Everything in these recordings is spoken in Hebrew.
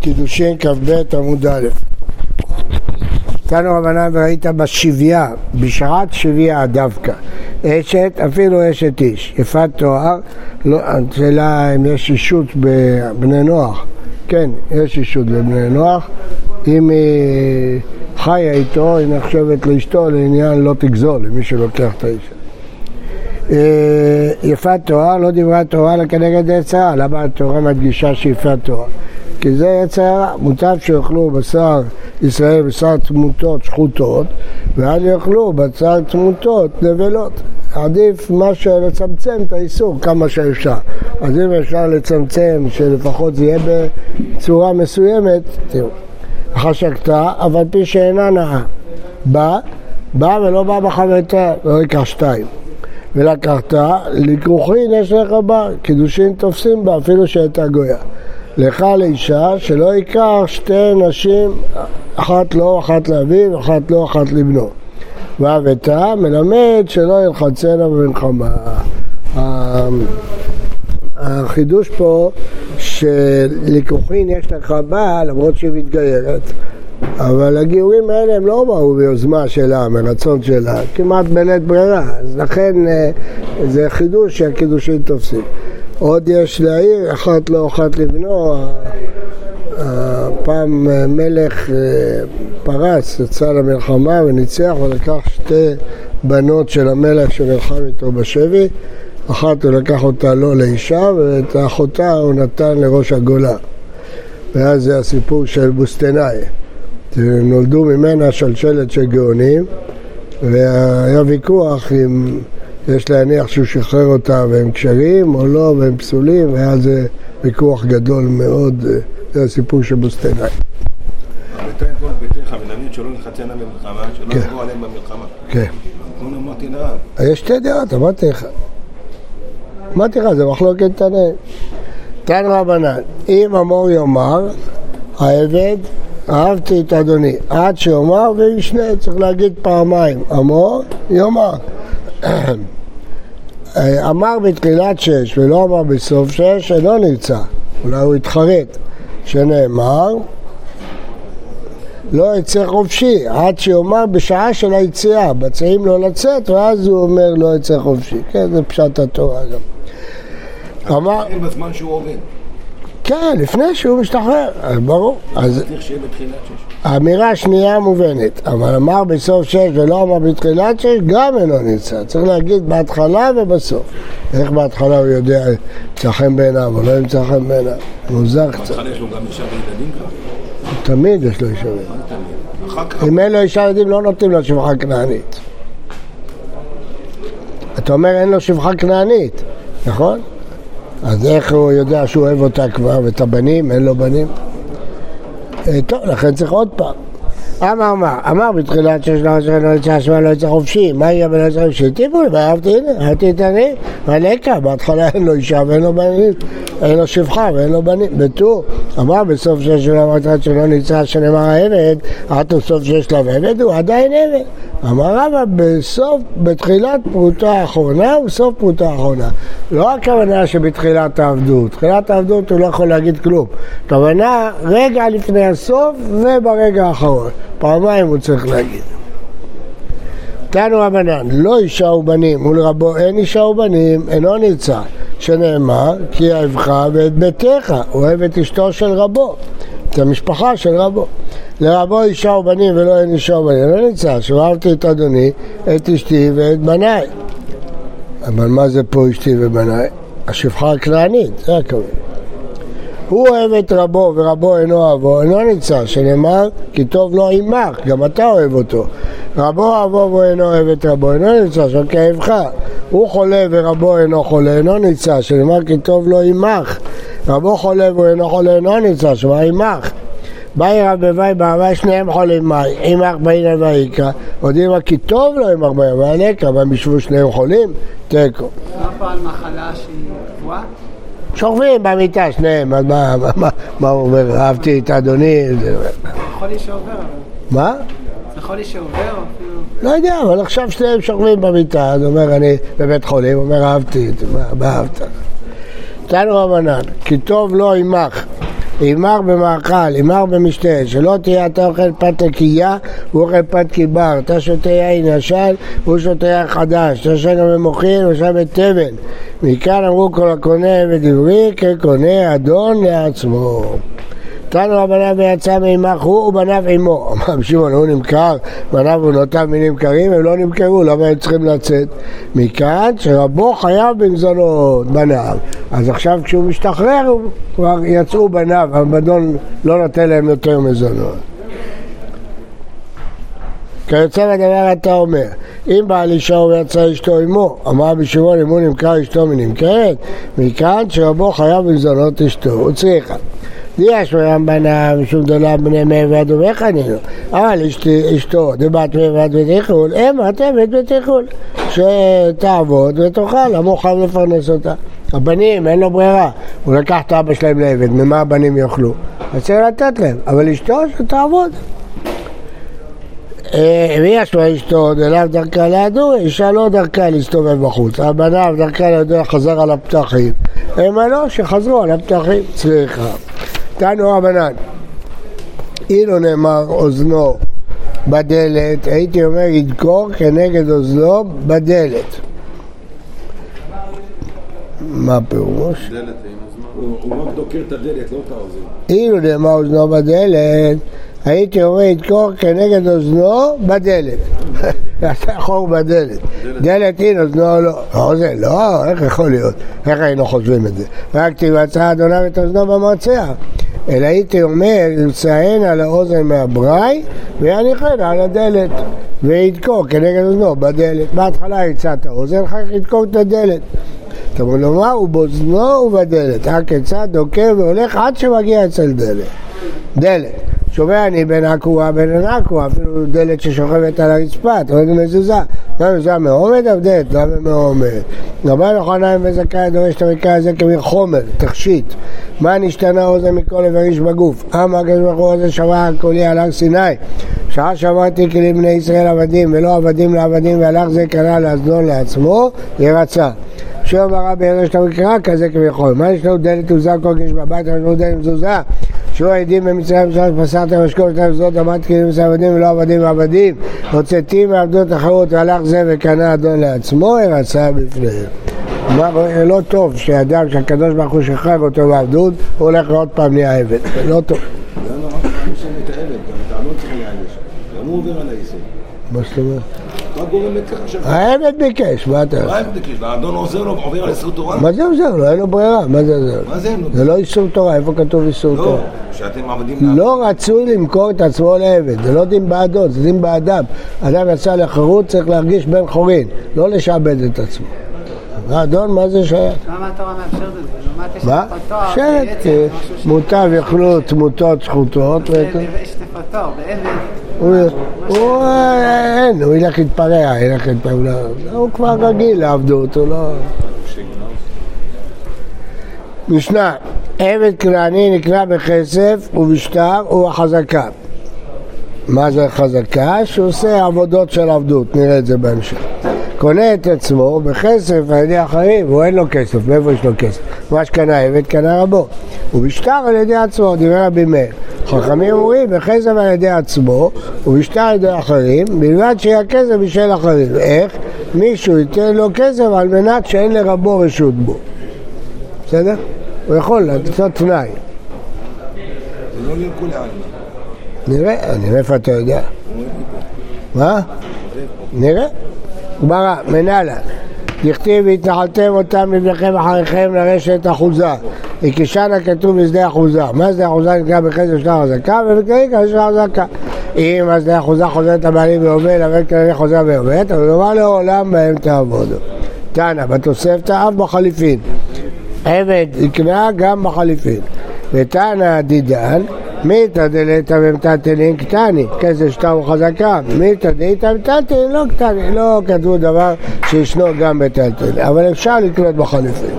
קידושין כ"ב עמוד א' תנו רבנן וראית בשביה, בשעת שביה דווקא, אשת, אפילו אשת איש, יפת תואר, לא, השאלה אם יש אישות בבני נוח, כן, יש אישות בבני נוח, אם היא חיה איתו, היא נחשבת לאשתו לעניין לא תגזול, למי שלוקח את האישה. אה, יפת תואר, לא דיברה תורה אלא כנגד יצרה, למה התורה מדגישה שיפת תואר? כי זה יצר הרע. מוטב שיאכלו בשר ישראל, בשר תמותות שחוטות, ואל יאכלו בשר תמותות נבלות. עדיף מה שלצמצם את האיסור כמה שאפשר. אז אם אפשר לצמצם שלפחות זה יהיה בצורה מסוימת, תראו. חשקתה, אבל פי שאינה נאה. בא, בא ולא בא בחברתה, לא ייקח שתיים. ולקחת, לכרוכין יש לך בה, קידושין תופסים בה אפילו שהייתה גויה. לך לאישה שלא ייקח שתי נשים, אחת לו, אחת לאביו, אחת לו, אחת לבנו. והבתה מלמד שלא ילחצנה במלחמה. החידוש פה שלקוחין יש לך בעל למרות שהיא מתגיירת אבל הגיורים האלה הם לא באו ביוזמה שלה, מרצון שלה, כמעט בלית ברירה, אז לכן אה, זה חידוש שהקידושים תופסים. עוד יש להעיר, אחת לא אחת לבנו, פעם מלך אה, פרס, יצא למלחמה וניצח ולקח שתי בנות של המלך שנלחם איתו בשבי, אחת הוא לקח אותה לא לאישה ואת אחותה הוא נתן לראש הגולה. ואז זה הסיפור של בוסטנאי. נולדו ממנה שלשלת של גאונים והיה ויכוח אם יש להניח שהוא שחרר אותה והם קשרים או לא והם פסולים והיה זה ויכוח גדול מאוד, זה הסיפור של בוסטנאי. ביתך מלמד שלא נחצנה במלחמה, שלא. יבואו עליהם במלחמה. כן. אמרתי לרב. יש שתי דעות, אמרתי לך. אמרתי לך, זה מחלוקת תנאים. תן רבנן, אם אמור יאמר, העבד, אהבתי את אדוני, עד שיאמר וישנה, צריך להגיד פעמיים, אמור, יאמר. אמר בתחילת שש ולא אמר בסוף שש, אינו נמצא, אולי הוא התחרט, שנאמר, לא יצא חופשי, עד שיאמר בשעה של היציאה, מציעים לו לצאת, ואז הוא אומר לא יצא חופשי. כן, זה פשט התורה גם. אמר, בזמן שהוא עובד. כן, לפני שהוא משתחרר, ברור. אז צריך שיהיה בתחילת שש. האמירה השנייה מובנת, אבל אמר בסוף שש ולא אמר בתחילת שש, גם אינו נמצא. צריך להגיד בהתחלה ובסוף. איך בהתחלה הוא יודע, ימצא חן בעיניו או לא ימצא חן בעיניו? מוזר קצת. בהתחלה יש לו גם אישה וילדים כבר. תמיד יש לו אישה וילדים. אם אין לו אישה וילדים לא נותנים לו שפחה כנענית. אתה אומר אין לו שפחה כנענית, נכון? אז איך הוא יודע שהוא אוהב אותה כבר ואת הבנים, אין לו בנים? אה, טוב, לכן צריך עוד פעם. אמר מה? אמר בתחילת שיש לו עשרה לא יצא השמע לא יצא חופשי, מה יהיה בן עשרה שהטיבו לי? ואהבתי הנה, אהבתי את אני, מלכה, בהתחלה אין לו אישה ואין לו בנים, אין לו שפחה ואין לו בנים, בטור. אמר בסוף שיש לו אמרת שלא נמצא שנאמר העבד, עד סוף שיש לו עבד, הוא עדיין עבד. אמר רבא בסוף, בתחילת פרוטה האחרונה ובסוף פרוטה האחרונה. לא הכוונה שבתחילת העבדות, תחילת העבדות הוא לא יכול להגיד כלום. הכוונה רגע לפני הסוף וברגע האחרון. פעמיים הוא צריך להגיד. תנו רבנן, לא אישה ובנים, ולרבו אין אישה ובנים, אינו נמצא, שנאמר, כי אהבך ואת ביתך, אוהב את אשתו של רבו, את המשפחה של רבו. לרבו אישה ובנים ולא אין אישה ובנים, לא נמצא, שאהבתי את אדוני, את אשתי ואת בניי. אבל מה זה פה אשתי ובניי? השפחה הכנענית, זה הכוונה. הוא אוהב את רבו ורבו אינו אוהבו, אינו נמצא, שנאמר כי טוב לו עמך, גם אתה אוהב אותו. רבו אוהבו ואינו אוהב את רבו, אינו נמצא, שם כאבך. הוא חולה ורבו אינו חולה, אינו נמצא, שנאמר כי טוב לו עמך. רבו חולה ואינו חולה, אינו נמצא, שנאמר עמך. באי רב בוואי באהבה שניהם חולים מאי, עמך באינא ואיקרא, הודיעו כי טוב לו עמך באינא ואיקרא, והם ישבו שניהם חולים, תיקו. מה על מחלה שהיא קבועה? שוכבים במיטה שניהם, אז מה, מה, מה, מה הוא אומר, אהבתי את אדוני, חולי שעובר, מה? חולי שעובר. לא יודע, אבל עכשיו שניהם שוכבים במיטה, אז אומר, אני בבית חולים, אומר, אהבתי מה, אהבת? תנו רבנן, כי טוב לא עמך, הימר במאכל, הימר במשתה, שלא תהיה אתה אוכל פת נקייה, הוא אוכל פת קיבר, אתה שותה יין ישן, הוא שותה יין חדש, אתה ישן גם במוחין, הוא ישן בתבן. מכאן אמרו כל הקונה ודברי, כקונה אדון לעצמו. תנו רבניו ויצא מעמך הוא ובניו עמו. אמר שמעון, הוא נמכר, בניו ובנותיו מי נמכרים? הם לא נמכרו, למה הם צריכים לצאת? מכאן שרבו חייב במזונות, בניו. אז עכשיו כשהוא משתחרר, כבר יצאו בניו, הבדון לא נותן להם יותר מזונות. כיוצא בדבר אתה אומר, אם בעל אישה הוא יצא אשתו עמו, אמר בשמעון אם הוא נמכר אשתו מנמכרת, מכאן שרבו חייב במזונות אשתו, הוא צריכה. יש מהם בניו משום גדולה בני מאיר ועד ובחנינו אבל אשתו דבת מאיר ועד ותיכול אמה תבת ותיכול שתעבוד ותאכל, המוח חייב לפרנס אותה. הבנים אין לו ברירה, הוא לקח את אבא שלהם לעבד, ממה הבנים יאכלו? אז צריך לתת להם, אבל אשתו שתעבוד. ויש לו אשתו? דלאו דרכה לידו, אישה לא דרכה להסתובב בחוץ, הבניו דרכה לידו חזר על הפתחים, הם לא שחזרו על הפתחים, סליחה תנו רבנן, אילו נאמר אוזנו בדלת, הייתי אומר ידקור כנגד אוזנו בדלת. מה הפירוש? לא. אילו נאמר אוזנו בדלת, הייתי אומר ידקור כנגד אוזנו בדלת. יעשה חור בדלת. דלת אין, אוזנו לא. האוזן, לא, איך יכול להיות? איך היינו חושבים את זה? רק תבצע אדוניו את אוזנו במועצע. אלא הייתי אומר, יציין על האוזן מהבראי ויניחן על הדלת וידקור כנגד אוזנו בדלת. בהתחלה יצא את האוזן, אחר כך ידקור את הדלת. אתה אומר לו מה? הוא באוזנו ובדלת. הכיצד דוקר והולך עד שמגיע אצל דלת. דלת. שומע אני בין עקועה בין עקועה, אפילו דלת ששוכבת על הרצפה, אתה רואה מזוזה. מה מזוזה מעומד עבדת? למה מעומד? רבן יוחנן וזכאי דורש את המקרה הזה כמחומר, תכשיט. מה נשתנה אוזן מכל איבר איש בגוף? אמר הקדוש ברוך הוא אוזן שמע קולי על הר סיני. שעה שמעתי כי לבני ישראל עבדים ולא עבדים לעבדים והלך זה קנה לאזנון לעצמו, ירצה. שוב אמר רבי ארז שאתה מקרא כזה כביכול. מה יש לנו דלת עוזה כל גש בבית, יש לנו דלת מזוזה. שהוא עדים במצרים שלוש פסרתם משקול שתיים זאת עמד כאילו עם עבדים ולא עבדים ועבדים הוצאתי מעבדות אחרות והלך זה וקנה אדון לעצמו הרצה בפניהם. לא טוב שאדם שהקדוש ברוך הוא שחרר אותו בעבדות הוא הולך עוד פעם נהיה עבד, לא טוב. מה זאת אומרת? מה גורם לכך עכשיו? העבד ביקש, מה אתה... מה העבד ביקש? והאדון עוזר לו ועובר על איסור תורה? מה זה עוזר לו? אין לו ברירה, מה זה עוזר? מה זה אין לו? זה לא איסור תורה, איפה כתוב איסור לא, תורה? שאתם עבדים לא רצוי למכור את עצמו לעבד, זה לא דין באדון, זה דין באדם. אדם יצא לחירות, צריך להרגיש בן חורין, לא לשעבד את עצמו. האדון, מה זה שייך? למה התורה מאפשרת את זה? מה? שרת, ש- מוטב יאכלו תמותות זה- יש תפתו, בעבד. הוא אין, הוא ילך להתפרע, ילך להתפרע, הוא כבר רגיל לעבדות, הוא לא... משנה, עבד כנעני נקנה בכסף ובשטר הוא החזקה. מה זה חזקה? שהוא עושה עבודות של עבדות, נראה את זה בהמשך. קונה את עצמו בכסף על ידי אחרים, הוא אין לו כסף, מאיפה יש לו כסף? מה שקנה עבד קנה רבו. ובשטר על ידי עצמו, דיבר רבי מאיר. חכמים אומרים בכסף על ידי עצמו ובשטר על ידי אחרים, בלבד שיהיה כסף בשביל אחרים. איך? מישהו ייתן לו כסף על מנת שאין לרבו רשות בו. בסדר? הוא יכול לעשות תנאי. לא. נראה, נראה איפה אתה יודע. מה? נראה. גמרא, מנהלה. דכתיב והתנחלתם אותם לבניכם אחריכם לרשת אחוזה. הקישן הכתוב בשדה אחוזה. מה שדה אחוזה נקרא בכסף שטר חזקה ובכללי כאשר חזקה. אם השדה אחוזה חוזרת לבעלים ויובל, אבל כנראה חוזר ויובל, אבל נאמר לעולם בהם תעבודו. תנא, בתוספתא אף בחליפין. עבד יקנה גם בחליפין. ותנא דידן, מיתא דלתא ומטלטלין קטני, כסף שטר וחזקה, מיתא דלתא ומטלטלין לא קטני, לא כתבו דבר שישנו גם בטלטלין, אבל אפשר לקנות בחליפין.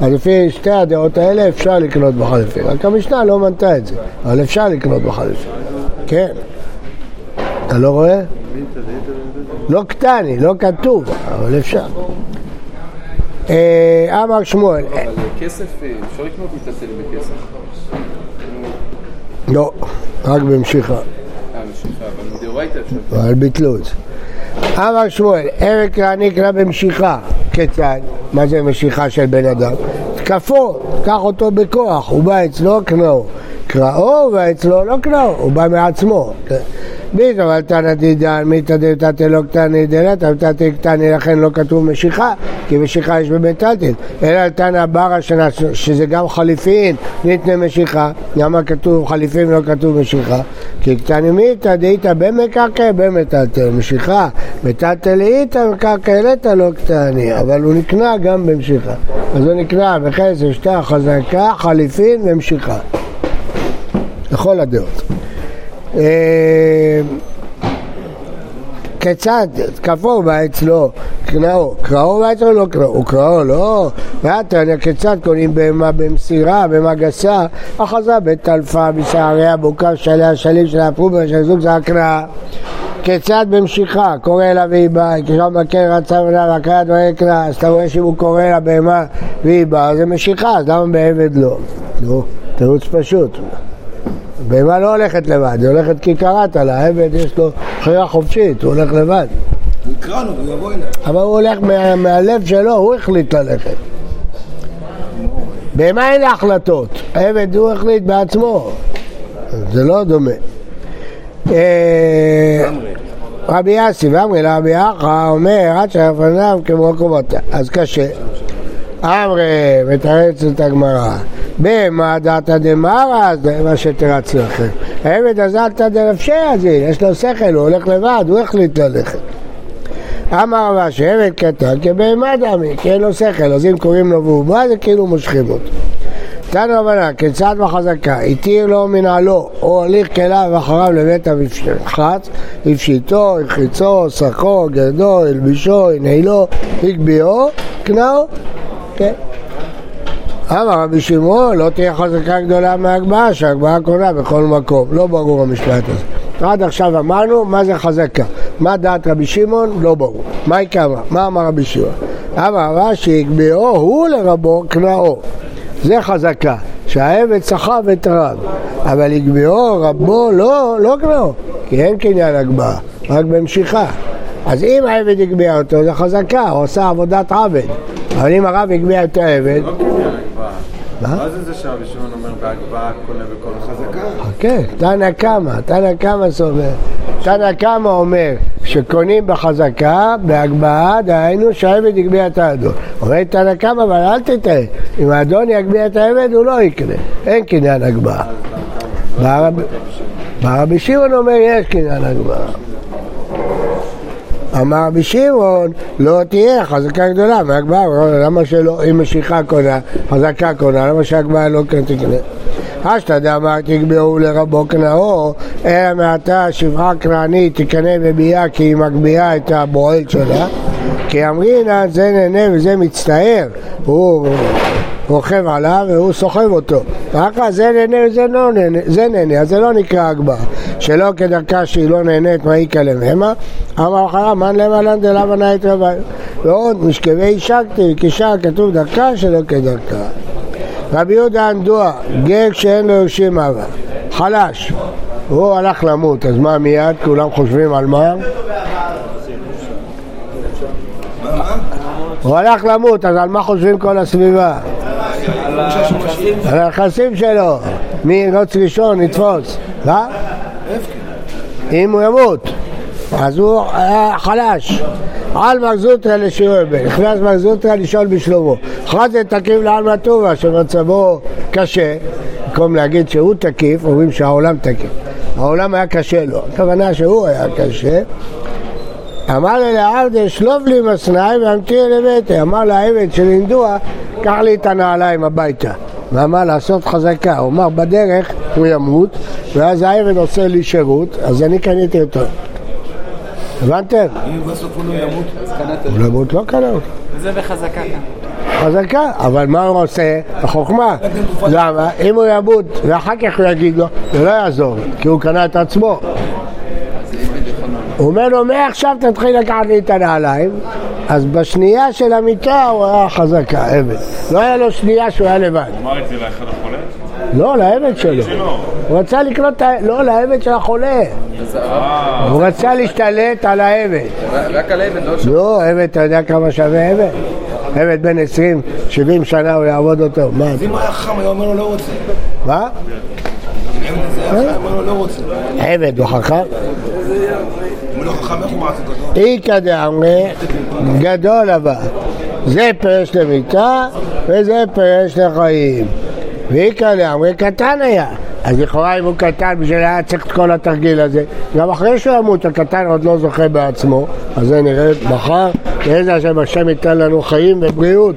אז לפי שתי הדעות האלה אפשר לקנות בחליפין, רק המשנה לא מנתה את זה, אבל אפשר לקנות בחליפין. כן. אתה לא רואה? לא קטני, לא כתוב, אבל אפשר. אה, אמר שמואל, אבל כסף, אה, אפשר לקנות מיטלטלים בכסף. לא, רק במשיכה. משיכה, אבל ביטלו את זה. אמר שמואל, ערק להעניק לה במשיכה. כיצד? מה זה משיכה של בן אדם? תקפו, קח אותו בכוח, הוא בא אצלו קנאו. קראו ואצלו לא קראו, הוא בא מעצמו. ביטו, אבל תנא דידן, מיתא דתתא לא קטני דלתא, ותתא קטני לכן לא כתוב משיכה, כי משיכה יש בביתתא. אלא תנא ברא שזה גם חליפין, ניתנה משיכה. למה כתוב חליפין ולא כתוב משיכה? כי קטני מיתא דאיתא במקרקע במטלטל. משיכה, מטלטל לאיתא מקרקע אלתא לא קטני, אבל הוא נקנה גם במשיכה. אז הוא נקנה בחסר שתה חזקה, חליפין ומשיכה. לכל הדעות. אה, כיצד? כפור בא אצלו קנאו, קראו בא אצלו לא קראו, קראו לא, ועתניא כיצד קונים בהמה במסירה, בהמה גסה, אחזה בטלפה בשעריה בוקר שעליה שלים של הפרובה של זוג זה הקראה. כיצד במשיכה, קורא לה והיא באה, כשם מכן רצה ממנה והקראת דברי קרא, אז אתה רואה שאם הוא קורא לה בהמה והיא באה, זה משיכה, אז למה בעבד לא? נו, תירוץ פשוט. בהמה לא הולכת לבד, היא הולכת כי קראת לה, העבד יש לו בחירה חופשית, הוא הולך לבד. הוא יקרא לו והוא יבוא אליו. אבל הוא הולך מה, מהלב שלו, הוא החליט ללכת. בהמה אין לה החלטות, העבד הוא החליט בעצמו, זה לא דומה. אה, רבי יאסי ואמרי לרבי אחא אומר עד שלפניו כמו קומות אז קשה אמרי מתרץ את הגמרא במה דתא דמרא זה מה שתרץ לכם העבד הזלתא דנפשי הזה יש לו שכל הוא הולך לבד הוא החליט ללכת. אמר רבא שעבד קטן כבהמה דמי כי אין לו שכל אז אם קוראים לו והוא בא זה כאילו מושכים אותו. תנו רבנן, כיצד בחזקה, התיר לו מנהלו או הליך כליו ואחריו לבית המפשחץ, הפשיטו, הרחיצו, שחו, גרדו, הלבישו, הנעילו, הגביהו, קנאו, כן. אמר רבי שמעון, לא תהיה חזקה גדולה מהגבהה, שהגבהה קונה בכל מקום. לא ברור המשפט הזה. עד עכשיו אמרנו מה זה חזקה. מה דעת רבי שמעון? לא ברור. מה היא קמה? מה אמר רבי שמעון? אמר רש"י, הגביהו הוא לרבו קנאו. זה חזקה, שהעבד סחב את הרב, אבל הגביהו רבו לא, לא קנאו, כי אין קניין הגבהה, רק במשיכה. אז אם העבד הגביה אותו זה חזקה, הוא עושה עבודת עבד. אבל אם הרב הגביה את העבד... מה? זה זה שמעון אומר בהגבהה קונה בכל חזקה? חכה, תנא קמא, תנא קמא סובר. תנא קמא אומר שקונים בחזקה, בהגבהה, דהיינו שהעבד יגביה את האדון. אומר תנא קמא, אבל אל תטעה, אם האדון יגביה את העבד הוא לא יקנה, אין קניין הגבהה. בא רבי- בא רבי שמעון אומר יש קניין הגבהה. אמר רבי שמעון, לא תהיה חזקה גדולה אומר, למה שלא, אם משיכה קונה, חזקה קונה, למה שהגבהה לא כן תקנה? אשתא דאמר תגבהו לרבו קנאו, אלא מעתה שפחה כנענית תקנה בביאה כי היא מגביה את הבועל שלה, כי אמרינא זה נהנה וזה מצטער, הוא רוכב עליו והוא סוחב אותו. רק זה נהנה וזה לא נהנה, זה נהנה, אז זה לא נקרא הגבהה. שלא כדרכה שהיא לא נהנית מאיכא למהמה, אמר אחריו מן למה לן דלאו נאית רבי. ועוד משכבי שקטי, קישר כתוב דרכה שלא כדרכה. רבי יהודה הנדוע, גר שאין לו יורשים אבא, חלש, הוא הלך למות, אז מה מיד? כולם חושבים על מה? הוא הלך למות, אז על מה חושבים כל הסביבה? על הנכסים שלו. מי ירוץ ראשון יתפוס? מה? אם הוא ימות, אז הוא חלש. על מרזוטרה לשיעור בן, נכנס מרזוטרה לשאול בשלומו. אחרי זה תקיף לעלמא טובה שמצבו קשה, במקום להגיד שהוא תקיף, אומרים שהעולם תקיף. העולם היה קשה לו, הכוונה שהוא היה קשה. אמר לי לעבדי שלוף לי מסנאי והמתיר לביתי. אמר לעבד של אינדוע, קח לי את הנעליים הביתה. ואמר לעשות חזקה, הוא אמר בדרך הוא ימות, ואז העבד עושה לי שירות, אז אני קניתי אותו. הבנתם? אם בסוף הוא לא ימות, הוא לא ימות, לא קנה אותו. זה בחזקה. חזקה, אבל מה הוא עושה? החוכמה. למה? אם הוא ימות ואחר כך הוא יגיד לו, זה לא יעזור, כי הוא קנה את עצמו. הוא אומר לו, מעכשיו תתחיל לקחת לי את הנעליים, אז בשנייה של המיטה הוא היה חזקה, עבד. לא היה לו שנייה שהוא היה לבד. אמר את זה לאחד החולה? לא, לעבד שלו. הוא רצה לקנות, את ה- לא, לעבד של החולה. הרב- הוא רצה להשתלט על העבד. רק על העבד, לא שם. לא, עבד, אתה יודע כמה שווה עבד? עבד בן 20, 70 שנה הוא יעבוד אותו. מה? אז אם הוא היה חכם, היה אומר לו לא רוצה. מה? אם זה היה חכם, אומר לו לא רוצה. עבד הוא חכם? איכא דאמרי גדול הבא. זה פרש למיתה וזה פרש לחיים. ואיכא דאמרי קטן היה. אז לכאורה אם הוא קטן בשביל היה צריך את כל התרגיל הזה גם אחרי שהוא ימות הקטן עוד לא זוכה בעצמו אז זה נראה מחר ואיזה השם השם ייתן לנו חיים ובריאות